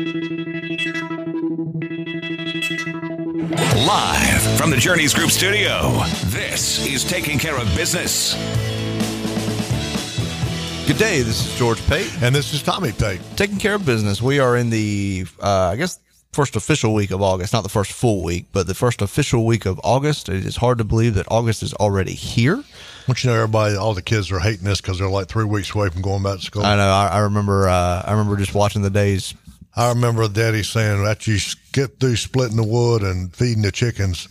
Live from the Journeys Group studio, this is Taking Care of Business. Good day. This is George Pate. And this is Tommy Pate. Taking care of business. We are in the, uh, I guess, first official week of August. Not the first full week, but the first official week of August. It is hard to believe that August is already here. Don't you know everybody, all the kids are hating this because they're like three weeks away from going back to school. I know. I, I remember. Uh, I remember just watching the days. I remember Daddy saying, after you get through splitting the wood and feeding the chickens,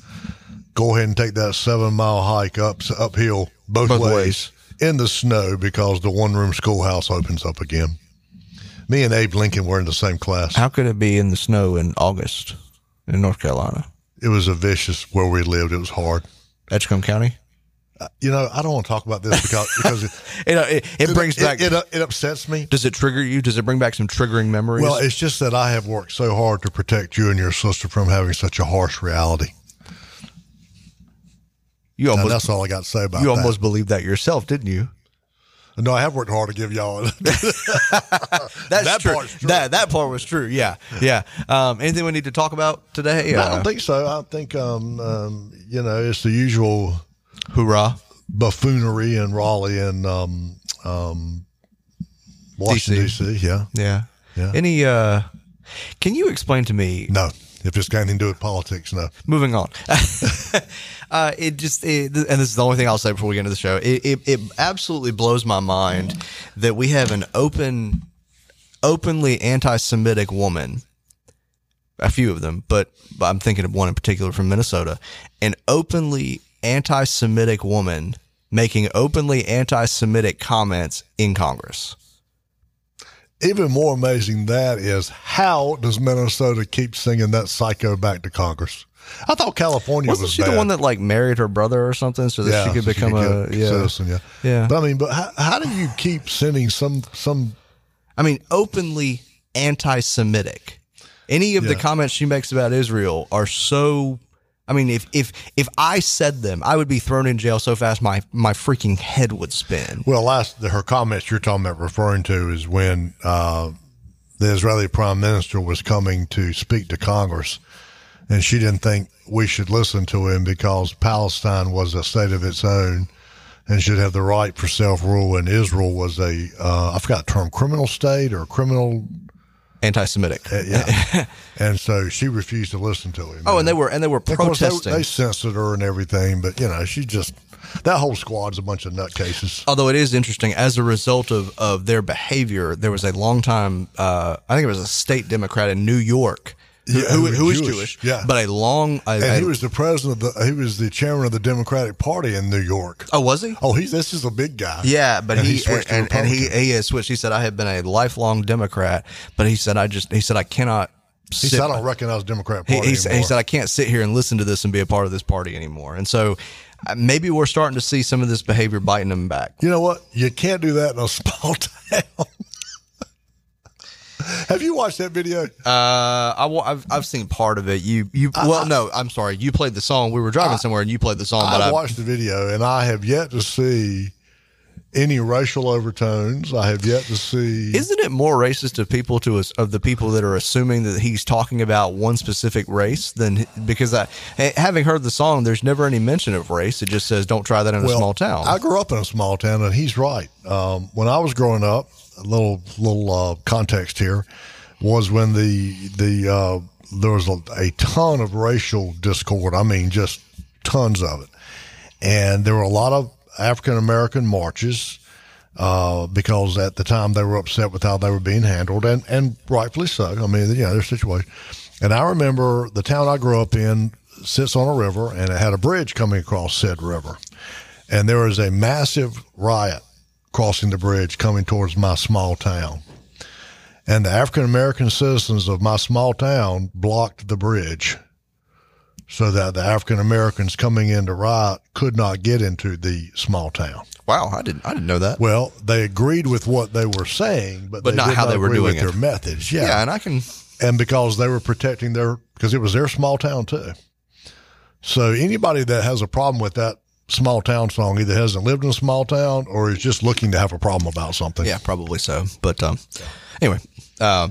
go ahead and take that seven mile hike up uphill both, Both ways, ways. in the snow because the one room schoolhouse opens up again. Me and Abe Lincoln were in the same class. How could it be in the snow in August in North Carolina, It was a vicious where we lived. It was hard. Edgecombe County? You know, I don't want to talk about this because because it, It, uh, it, it brings it, back. it, it, it upsets me. does it trigger you? Does it bring back some triggering memories? Well, it's just that I have worked so hard to protect you and your sister from having such a harsh reality. you almost that's all I got to say about you that. almost believed that yourself, didn't you? No, I have worked hard to give y'all. That's That true. true. That that part was true. Yeah, yeah. Um, anything we need to talk about today? I Uh, don't think so. I think, um, um, you know, it's the usual hoorah! buffoonery in Raleigh and um, um, Washington, D.C. Yeah. Yeah. Yeah. Any? uh Can you explain to me? No, if it's got anything to do with politics, no. Moving on. uh, it just, it, and this is the only thing I'll say before we get into the show. It, it, it absolutely blows my mind that we have an open, openly anti-Semitic woman. A few of them, but, but I'm thinking of one in particular from Minnesota. An openly anti-Semitic woman making openly anti-Semitic comments in Congress. Even more amazing that is how does Minnesota keep singing that psycho back to Congress? I thought California Wasn't was she bad. the one that like married her brother or something so that she could become a get yeah. citizen. Yeah, Yeah. But I mean, but how, how do you keep sending some some? I mean, openly anti-Semitic. Any of the comments she makes about Israel are so. I mean, if if if I said them, I would be thrown in jail so fast my my freaking head would spin. Well, last her comments you're talking about referring to is when uh, the Israeli Prime Minister was coming to speak to Congress, and she didn't think we should listen to him because Palestine was a state of its own and should have the right for self rule, and Israel was a uh, I forgot term criminal state or criminal Anti-Semitic. uh, yeah, and so she refused to listen to him. Oh, and they were and they were course, they, protesting. they censored her and everything, but you know, she just that whole squad's a bunch of nutcases. Although it is interesting, as a result of, of their behavior, there was a long time, uh, I think it was a state Democrat in New York who, Yeah, who, who was Jewish, Jewish, yeah. but a long, a, And a- he was the president of the he was the chairman of the Democratic Party in New York. oh, was he? Oh, he's this is a big guy. Yeah, but And he, switched to and, and he he has switched. He said I have been a lifelong Democrat, but he said I just he said I cannot. He said I don't recognize Democrat he, Party he, said- he said I can't sit here and listen to this and be a part of this party anymore. And so uh, maybe we're starting to see some of this behavior biting them back. you know what? You can't do that in a small town. Have you watched that video? Uh, I I've I've seen part of it. You you well no, I'm sorry. You played the song. We were driving somewhere and you played the song. But I I, watched the video and I have yet to see any racial overtones. I have yet to see. Isn't it more racist of people to us of the people that are assuming that he's talking about one specific race than because I having heard the song, there's never any mention of race. It just says don't try that in a small town. I grew up in a small town, and he's right. Um, when I was growing up, a little little uh, context here was when the the uh, there was a, a ton of racial discord. I mean, just tons of it, and there were a lot of African American marches. Uh, because at the time they were upset with how they were being handled, and, and rightfully so. I mean, know, their situation. And I remember the town I grew up in sits on a river, and it had a bridge coming across said river and there was a massive riot crossing the bridge coming towards my small town. And the African American citizens of my small town blocked the bridge so that the African Americans coming in to riot could not get into the small town. wow, I didn't I didn't know that. Well, they agreed with what they were saying, but, But they not how they were doing their methods. Yeah. yeah, and I can. and because they were protecting their because it was their small town too. So anybody that has a problem with that small town song either hasn't lived in a small town or is just looking to have a problem about something. Yeah, probably so. But um, anyway, uh,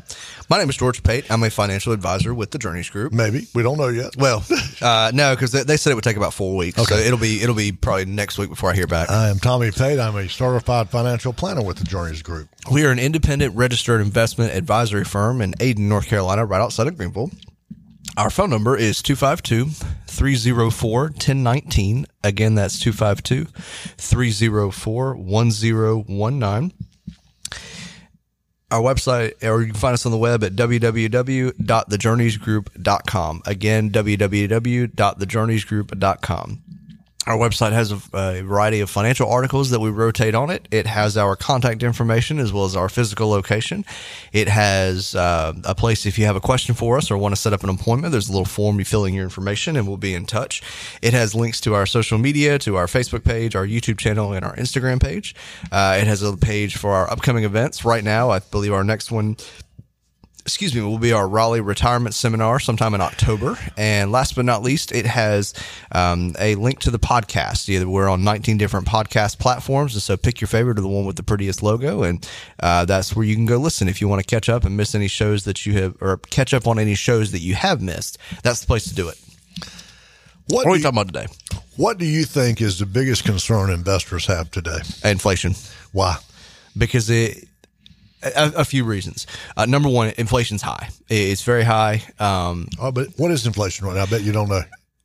my name is George Pate. I'm a financial advisor with the Journeys Group. Maybe we don't know yet. Well, uh, no, because they, they said it would take about four weeks. So it'll be it'll be probably next week before I hear back. I am Tommy Pate. I'm a certified financial planner with the Journeys Group. We are an independent registered investment advisory firm in Ayden, North Carolina, right outside of Greenville. Our phone number is 252 304 1019. Again, that's 252 304 1019. Our website, or you can find us on the web at www.thejourneysgroup.com. Again, www.thejourneysgroup.com. Our website has a, a, variety of financial articles that we rotate on it. It has our contact information as well as our physical location. It has uh, a place if you have a question for us or want to set up an appointment. There's a little form you fill in your information and we'll be in touch. It has links to our social media, to our Facebook page, our YouTube channel, and our Instagram page. Uh, it has a page for our upcoming events. Right now, I believe our next one excuse me, will be our Raleigh retirement seminar sometime in October. And last but not least, it has um, a link to the podcast. Either we're on 19 different podcast platforms, and so pick your favorite or the one with the prettiest logo, and uh, that's where you can go listen if you want to catch up and miss any shows that you have, or catch up on any shows that you have missed. That's the place to do it. What, what are we talking about today? What do you think is the biggest concern investors have today? Inflation. Why? Because it a, a, few reasons. Uh, number one, inflation's high. It's very high. Um, oh, but what is inflation right now? I bet you don't know.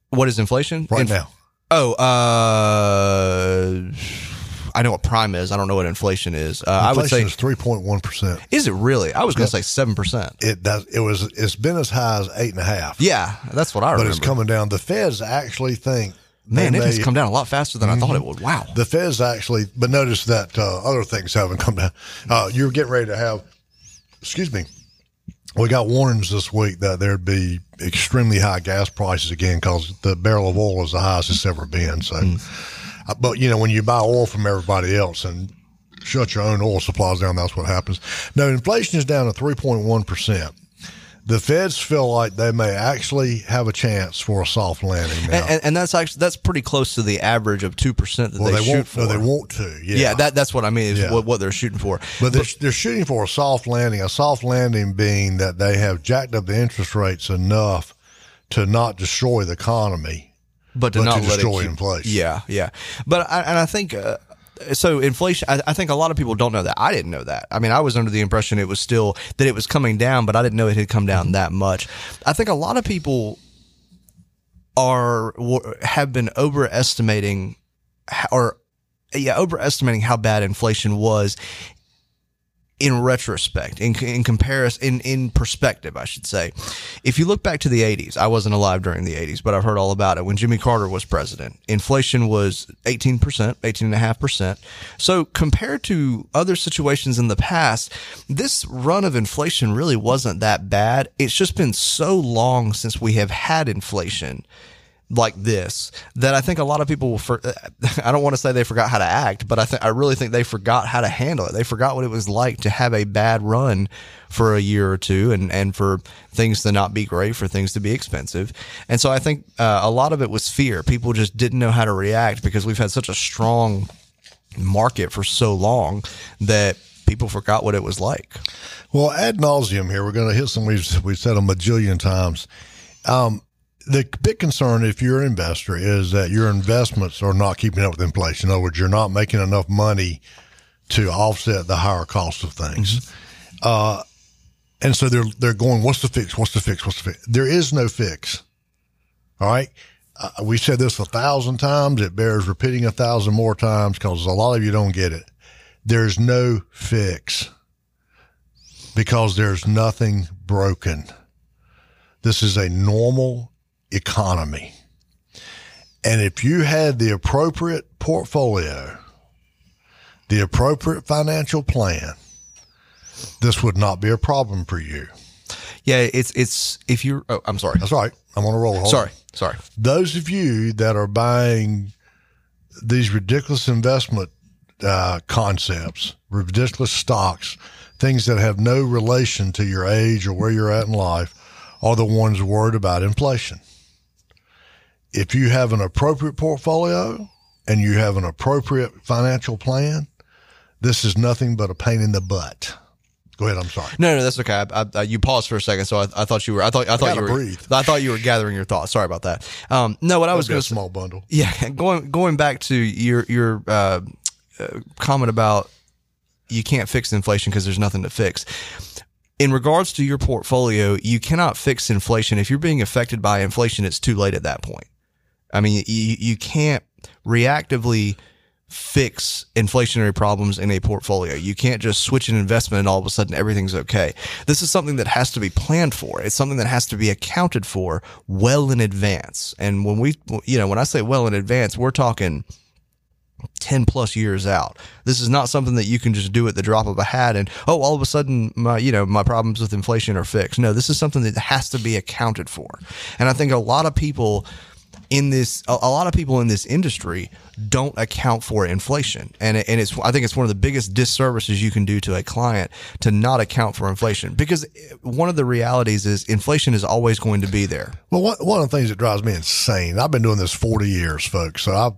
What is inflation right Inf- now? Oh, uh, I know what prime is. I don't know what inflation is. Uh, I would say is three point one percent. Is it really? I was going to say seven percent. It does. It was. It's been as high as eight and a half. Yeah, that's what I remember. But it's coming down. The Feds actually think Man, it has come down a lot faster than mm-hmm. I thought it would. Wow. The Feds actually, but notice that uh, other things haven't come down. Uh, you're getting ready to have, excuse me, we got warnings this week that there'd be extremely high gas prices again because the barrel of oil is the highest it's ever been. So, mm. uh, but you know, when you buy oil from everybody else and shut your own oil supplies down, that's what happens. Now, inflation is down to 3.1% the feds feel like they may actually have a chance for a soft landing now. And, and that's actually that's pretty close to the average of two percent that well, they, they shoot for. No, they want to. Yeah, yeah that, that's what I mean. Is yeah. what, what they're shooting for. But, they're, they're shooting for a soft landing. A soft landing being that they have jacked up the interest rates enough to not destroy the economy, but to but not to destroy keep, inflation. Yeah, yeah. But I, and I think uh, so inflation I, I, think a lot of people don't know that. I didn't know that. I mean i was under the impression it was still that it was coming down but i didn't know it had come down mm-hmm. that much. I think a lot of people are have been overestimating or yeah overestimating how bad inflation was in retrospect, in, in comparison, in, in perspective, I should say. If you look back to the 80s, I wasn't alive during the 80s, but I've heard all about it. When Jimmy Carter was president, inflation was 18%, 18.5%. So compared to other situations in the past, this run of inflation really wasn't that bad. It's just been so long since we have had inflation like this that I think a lot of people will. For, I don't want to say they forgot how to act, but I think I really think they forgot how to handle it. They forgot what it was like to have a bad run for a year or two, and and for things to not be great, for things to be expensive. And so I think uh, a lot of it was fear. People just didn't know how to react because we've had such a strong market for so long that people forgot what it was like. Well, ad nauseum here, we're going to hit some we've, we've said a majillion times. Um, the big concern if you're an investor is that your investments are not keeping up with inflation. In other words, you're not making enough money to offset the higher cost of things. Mm-hmm. Uh, and so they're they're going, what's the fix? What's the fix? What's the fix? There is no fix. All right. Uh, we said this a thousand times. It bears repeating a thousand more times because a lot of you don't get it. There's no fix because there's nothing broken. This is a normal economy. And if you had the appropriate portfolio, the appropriate financial plan, this would not be a problem for you. Yeah, it's it's if you're. Oh, I'm sorry. That's right. I'm on a roll. Hold sorry, on. sorry. Those of you that are buying these ridiculous investment uh, concepts, ridiculous stocks, things that have no relation to your age or where you're at in life, are the ones worried about inflation if you have an appropriate portfolio and you have an appropriate financial plan, this is nothing but a pain in the butt. Go ahead. I'm sorry. No, no, that's okay. I, I, you paused for a second, so I, I thought you were. I thought. I thought you were. breathe. I thought you were gathering your thoughts. Sorry about that. Um, no, what I was going to small bundle. Yeah, going going back to your your uh, uh, comment about you can't fix inflation because there's nothing to fix. In regards to your portfolio, you cannot fix inflation. If you're being affected by inflation, it's too late at that point. I mean, you you can't reactively fix inflationary problems in a portfolio. You can't just switch an investment and all of a sudden everything's okay. This is something that has to be planned for. It's something that has to be accounted for well in advance. And when we, you know, when I say well in advance, we're talking 10 plus years out. This is not something that you can just do at the drop of a hat and, oh, all of a sudden my, you know, my problems with inflation are fixed. No, this is something that has to be accounted for. And I think a lot of people in this, a, a lot of people in this industry don't account for inflation. And, and it's, I think it's one of the biggest disservices you can do to a client to not account for inflation because one of the realities is inflation is always going to be there. Well, one, one of the things that drives me insane, I've been doing this 40 years, folks, so I've,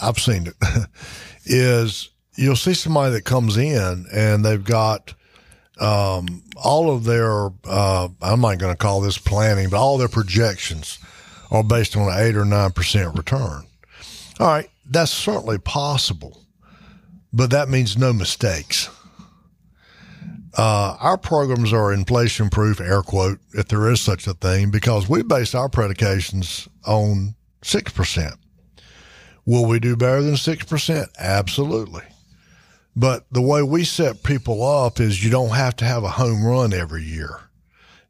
I've seen it, is you'll see somebody that comes in and they've got um, all of their, uh, I'm not going to call this planning, but all their projections are based on an 8 or 9% return. All right, that's certainly possible, but that means no mistakes. Uh, our programs are inflation proof, air quote, if there is such a thing, because we base our predications on 6%. Will we do better than 6%? Absolutely. But the way we set people up is you don't have to have a home run every year.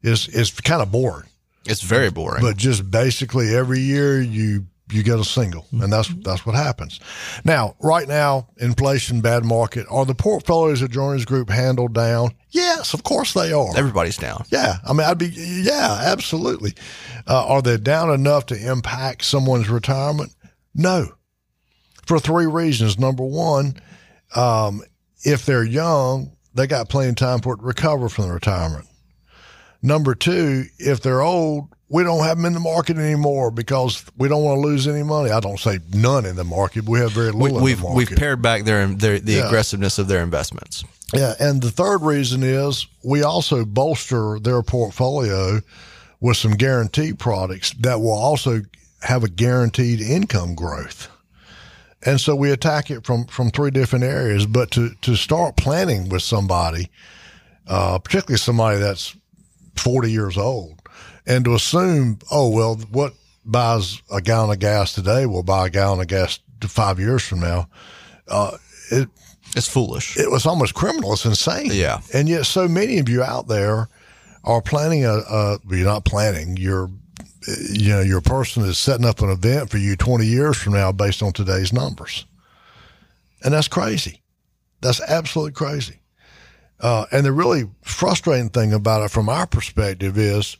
It's, it's kind of boring, It's very boring. but just basically every year you, you get a single and that's, that's what happens. Now, right now, inflation, bad market, are the portfolios of Journeys Group handled down? Yes, of course they are. Everybody's down. Yeah, I mean, I'd be yeah, absolutely. Uh, are they down enough to impact someone's retirement? No, for three reasons. Number one, um, if they're young, they got plenty of time for it to recover from the retirement. Number two, if they're old, we don't have them in the market anymore because we don't want to lose any money. I don't say none in the market. We have very We, little the market. we've pared back their, their the Yeah. aggressiveness of their investments. Yeah, and the third reason is we also bolster their portfolio with some guaranteed products that will also have a guaranteed income growth. And so we attack it from from three different areas. But to to start planning with somebody, uh, particularly somebody that's forty years old, and to assume, oh well, what buys a gallon of gas today will buy a gallon of gas five years from now. Uh, it It's foolish. it was almost criminal. It's insane. Yeah. And yet, so many of you out there are planning a, a well, you're not planning. You're, you know, your person is setting up an event for you 20 years from now based on today's numbers. And that's crazy. That's absolutely crazy. Uh, and the really frustrating thing about it from our perspective is,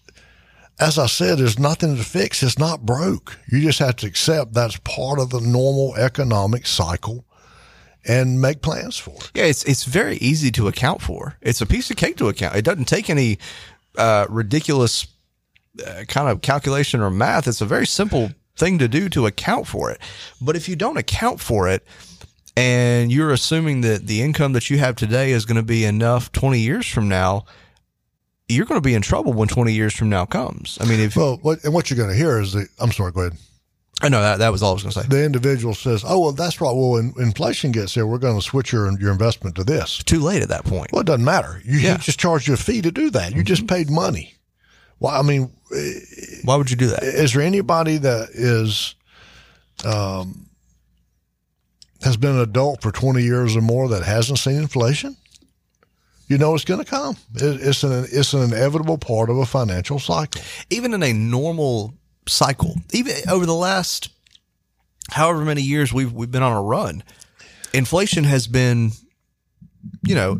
as I said, there's nothing to fix. It's not broke. You just have to accept that's part of the normal economic cycle and make plans for it. Yeah, it's it's very easy to account for. It's a piece of cake to account. It doesn't take any uh, ridiculous uh, kind of calculation or math. It's a very simple thing to do to account for it. But if you don't account for it, and you're assuming that the income that you have today is going to be enough 20 years from now, you're going to be in trouble when 20 years from now comes. I mean, if Well, what, and what you're going to hear is the, I'm sorry, go ahead. I know that that was all I was going to say. The individual says, oh, well, that's right. Well, when inflation gets there, we're going to switch your, your investment to this. Too late at that point. Well, it doesn't matter. You, Yeah. you just charge you a fee to do that. You just paid money. Well, I mean, Why would you do that? is there anybody that is, um, has been an adult for 20 years or more that hasn't seen inflation? You know it's going to come. It, it's an it's an inevitable part of a financial cycle. even in a normal cycle, even over the last however many years we've we've been on a run, inflation has been, you know,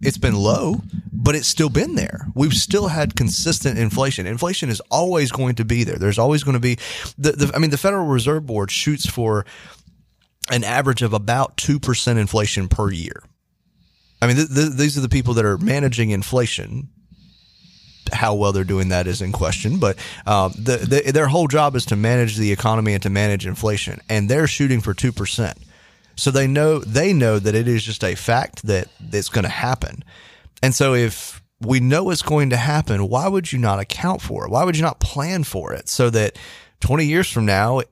it's been low, but it's still been there. We've still had consistent inflation. Inflation is always going to be there. There's always going to be the, the I mean the Federal Reserve Board shoots for an average of about 2% inflation per year. I mean, th- th- these are the people that are managing inflation how well they're doing that is in question. But um, the, the, their whole job is to manage the economy and to manage inflation, and they're shooting for two percent. So they know they know that it is just a fact that it's going to happen. And so if we know it's going to happen, why would you not account for it? Why would you not plan for it so that 20 years from now,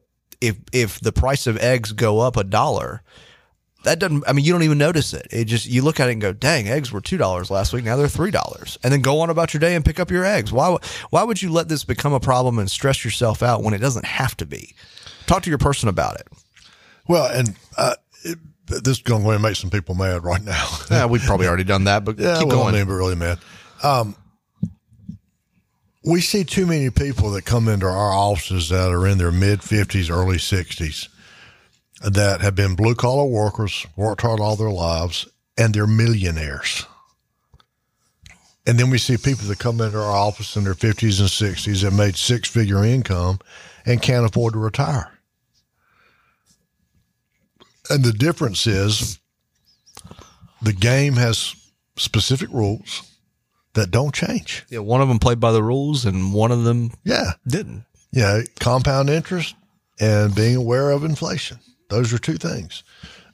if if the price of eggs go up a dollar, that doesn't i mean you don't even notice it. It just you look at it and go dang eggs were two dollars last week now they're three dollars. And then go on about your day and pick up your eggs. Why why would you let this become a problem and stress yourself out when it doesn't have to be? Talk to your person about it. Well and uh, it, this is going to make some people mad right now. Yeah we've probably already done that but yeah, keep well, going. I mean, really mad. Um, we see too many people that come into our offices that are in their mid 50s early 60s that have been blue collar workers, worked hard all their lives, and they're millionaires. And then we see people that come into our office in their 50s and 60s that made six figure income and can't afford to retire. And the difference is the game has specific rules that don't change. Yeah, one of them played by the rules and one of them yeah didn't. Yeah, compound interest and being aware of inflation. Those are two things.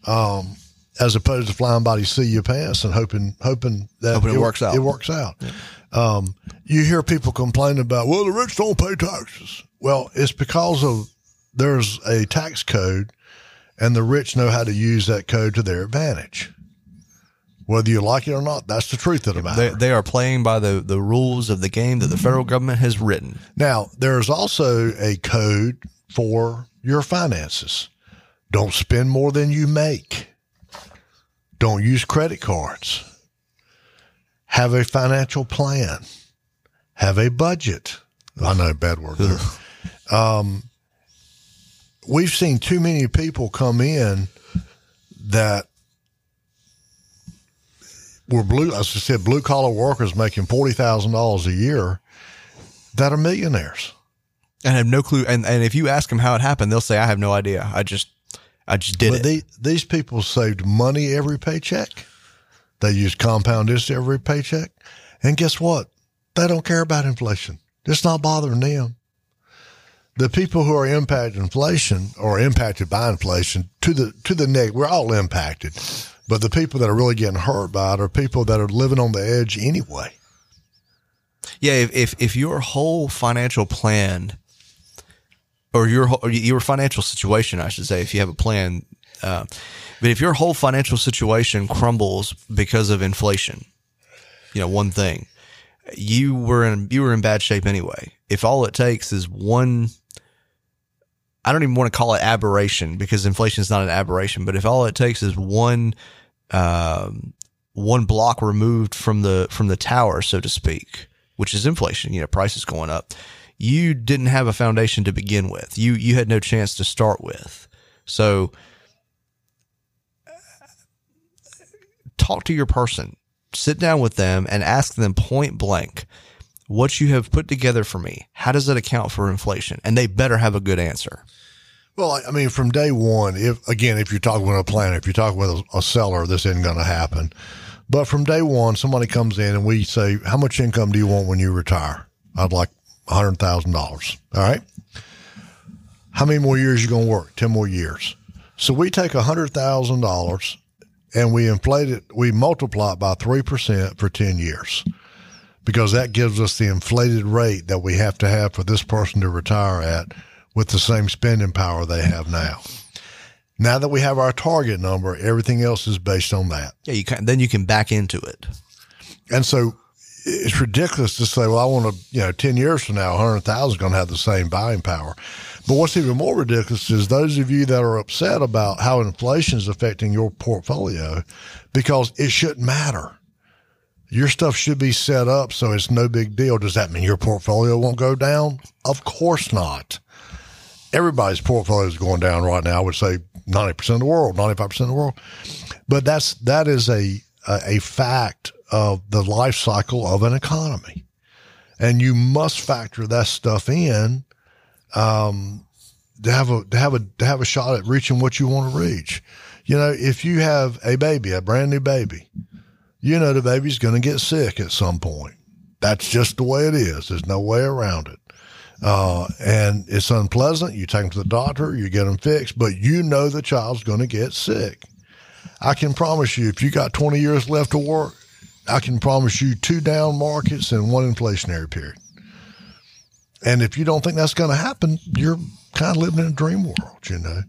Um, as opposed to flying by the seat of your pants and hoping hoping that hoping it, it, works out. It works out. Yeah. Um, you hear people complain about, well, the rich don't pay taxes. Well, it's because of there's a tax code, and the rich know how to use that code to their advantage. Whether you like it or not, that's the truth of the matter. They, they are playing by the, the rules of the game that the federal government has written. Now, there's also a code for your finances. Don't spend more than you make. Don't use credit cards. Have a financial plan. Have a budget. I know bad word there. Um, we've seen too many people come in that were blue, as I said, blue collar workers making forty thousand dollars a year that are millionaires and have no clue. And and if you ask them how it happened, they'll say, "I have no idea. I just I just did but it. They, these people saved money every paycheck. They used compound interest every paycheck. And guess what? They don't care about inflation. It's not bothering them. The people who are impacted inflation or impacted by inflation to the to the neck, we're all impacted. But the people that are really getting hurt by it are people that are living on the edge anyway. Yeah, if if, if your whole financial plan or your or your financial situation, I should say, if you have a plan. Uh, but if your whole financial situation crumbles because of inflation, you know, one thing, you were in you were in bad shape anyway. If all it takes is one, I don't even want to call it aberration because inflation is not an aberration. But if all it takes is one, um, one block removed from the from the tower, so to speak, which is inflation, you know, prices going up you didn't have a foundation to begin with. You you had no chance to start with. So talk to your person. Sit down with them and ask them point blank what you have put together for me. How does it account for inflation? And they better have a good answer. Well, I mean, from day one, if again, if you're talking with a planner, if you're talking with a, a seller, this isn't going to happen. But from day one, somebody comes in and we say, "How much income do you want when you retire?" I'd like $100,000. All right. How many more years you going to work? 10 more years. So we take $100,000 and we inflate it, we multiply it by 3% for 10 years because that gives us the inflated rate that we have to have for this person to retire at with the same spending power they have now. Now that we have our target number, everything else is based on that. Yeah, you can then you can back into it. And so it's ridiculous to say, well, I want to, you know, 10 years from now, 100,000 is going to have the same buying power. But what's even more ridiculous is those of you that are upset about how inflation is affecting your portfolio because it shouldn't matter. Your stuff should be set up so it's no big deal. Does that mean your portfolio won't go down? Of course not. Everybody's portfolio is going down right now. I would say 90% of the world, 95% of the world. But that's, that is a, a, fact of the life cycle of an economy. And you must factor that stuff in um, to have a to have a to have a shot at reaching what you want to reach. You know, if you have a baby, a brand new baby, you know the baby's going to get sick at some point. That's just the way it is. There's no way around it. Uh, and it's unpleasant. You take them to the doctor, you get them fixed, but you know the child's going to get sick. I can promise you, if you got 20 years left to work, I can promise you two down markets and one inflationary period. And if you don't think that's going to happen, you're kind of living in a dream world, you know.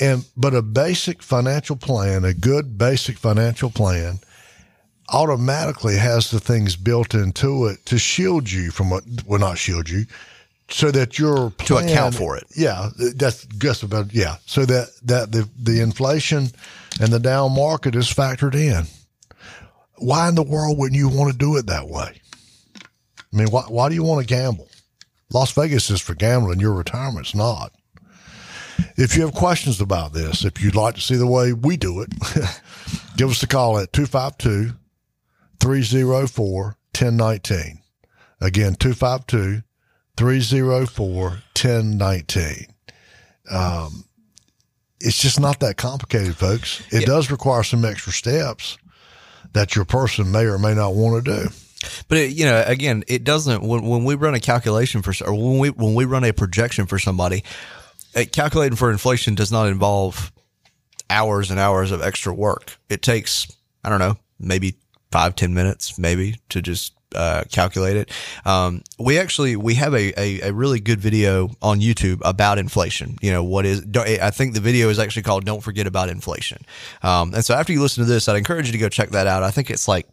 And but a basic financial plan, a good basic financial plan, automatically has the things built into it to shield you from what well not shield you, so that your To account for it. Yeah, that's just about yeah. So that that the the inflation and the down market is factored in. Why in the world wouldn't you want to do it that way? I mean, why why do you want to gamble? Las Vegas is for gambling. Your retirement's not. If you have questions about this, if you'd like to see the way we do it, give us a call at 252 304 1019. Again, 252 304 1019. Um, it's just not that complicated, folks. It Yeah. does require some extra steps that your person may or may not want to do. But it, you know, again, it doesn't. When, when we run a calculation for, or when we when we run a projection for somebody, uh, calculating for inflation does not involve hours and hours of extra work. It takes, I don't know, maybe five ten minutes, maybe to just uh, calculate it. Um, we actually we have a, a a really good video on YouTube about inflation. You know what is? I think the video is actually called "Don't Forget About Inflation." Um, and so after you listen to this, I'd encourage you to go check that out. I think it's like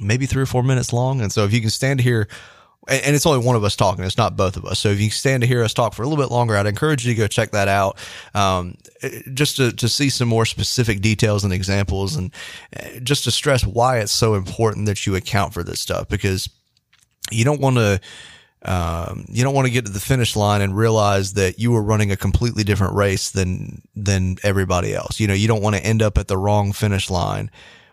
maybe three or four minutes long. And so if you can stand here, and it's only one of us talking, it's not both of us. So if you stand to hear us talk for a little bit longer, I'd encourage you to go check that out, um, eh, just to, to see some more specific details and examples, and eh, just to stress why it's so important that you account for this stuff because you don't want to. Um, you don't want to get to the finish line and realize that you were running a completely different race than than everybody else. You know, you don't want to end up at the wrong finish line,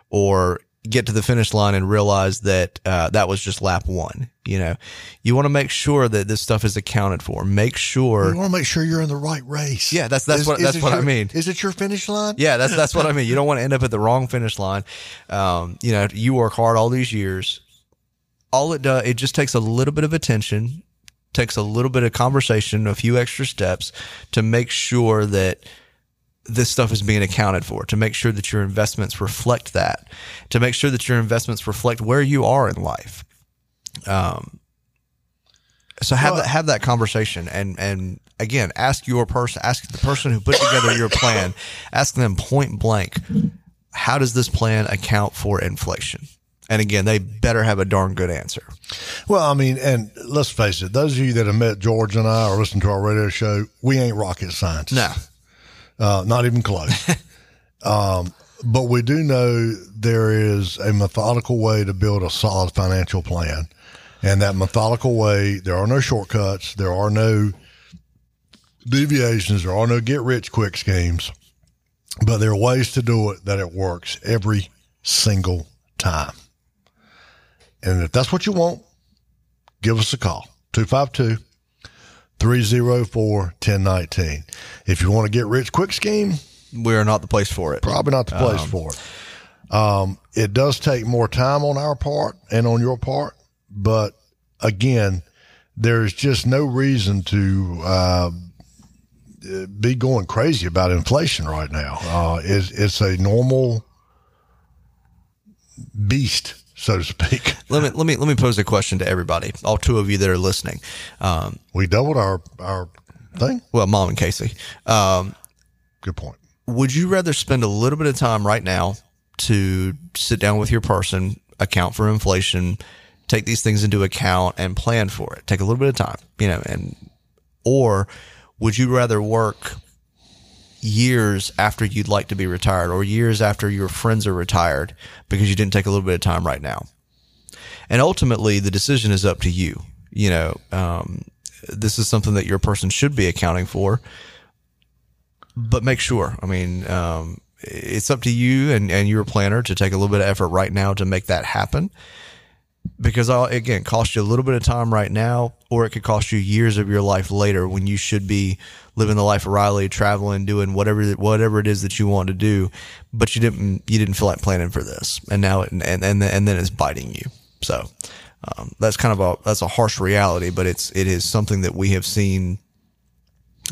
or get to the finish line and realize that uh, that was just lap one. You know, you want to make sure that this stuff is accounted for. Make sure. You want to make sure you're in the right race. Yeah, that's- that's what- that's it what I mean. Is it your finish line? Yeah, that's that's what I mean. You don't want to end up at the wrong finish line. Um, you know, you work hard all these years. All it does, it just takes a little bit of attention, takes a little bit of conversation, a few extra steps to make sure that this stuff is being accounted for, to make sure that your investments reflect that, to make sure that your investments reflect where you are in life. Um, so have that have that conversation and and again ask your person ask the person who put together your plan ask them point blank how does this plan account for inflation and again they better have a darn good answer Well, I mean, and let's face it, those of you that have met George and I or listened to our radio show, we ain't rocket scientists. no Uh, not even close. um, but we do know there is a methodical way to build a solid financial plan. And that methodical way, there are no shortcuts, there are no deviations, there are no get rich quick schemes, but there are ways to do it that it works every single time. And if that's what you want, give us a call 252 304 1019. If you want to get rich quick scheme, we're not the place for it probably not the place for it. Um, it does take more time on our part and on your part, but again, there's just no reason to uh, be going crazy about inflation right now. Uh, it's, it's a normal beast, so to speak. let me let me let me pose a question to everybody all two of you that are listening um, We doubled our our thing. well mom and casey um, Good point. would you rather spend a little bit of time right now to sit down with your person, account for inflation, take these things into account and plan for it? Take a little bit of time, you know, and or would you rather work years after you'd like to be retired or years after your friends are retired because you didn't take a little bit of time right now? And ultimately, the decision is up to you. You know, um, this is something that your person should be accounting for but make sure. I mean, um, it's up to you and, and your planner to take a little bit of effort right now to make that happen. Because again, cost you a little bit of time right now, or it could cost you years of your life later when you should be living the life of Riley, traveling, doing whatever whatever it is that you want to do, but you didn't you didn't feel like planning for this, and now it, and and and then it's biting you. So, Um, that's kind of a that's a harsh reality, but it's it is something that we have seen.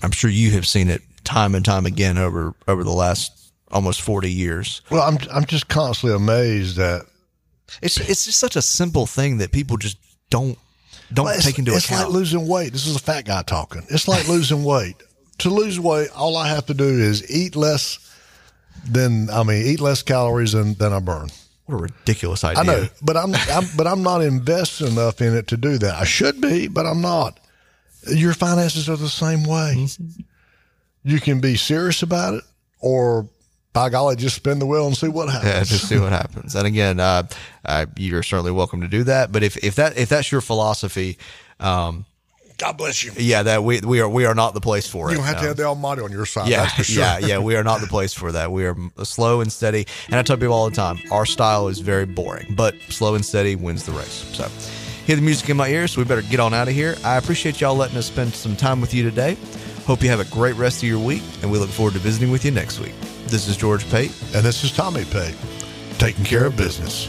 I'm sure you have seen it time and time again over over the last almost 40 years. Well, I'm I'm just constantly amazed that It's it's just such a simple thing that people just don't don't Well, take into it's account. It's like losing weight. This is a fat guy talking. It's like losing weight. To lose weight, all I have to do is eat less than I mean, eat less calories than, than I burn. what a ridiculous idea. I know, but I'm, I'm but I'm not invested enough in it to do that. I should be, but I'm not. Your finances are the same way. Mm-hmm. You can be serious about it, or by golly, just spin the wheel and see what happens. Yeah, just see what happens. And again, uh, uh, you're certainly welcome to do that. But if, if that if that's your philosophy, um, God bless you. yeah, that we we are we are not the place for it. You don't have to have the Almighty on your side. yeah, that's for sure. yeah, yeah. We are not the place for that. We are slow and steady. And I tell people all the time, our style is very boring, but slow and steady wins the race. So, hear the music in my ears. So we better get on out of here. I appreciate y'all letting us spend some time with you today. Hope you have a great rest of your week, and we look forward to visiting with you next week. This is George Pate. And this is Tommy Pate, taking care of business.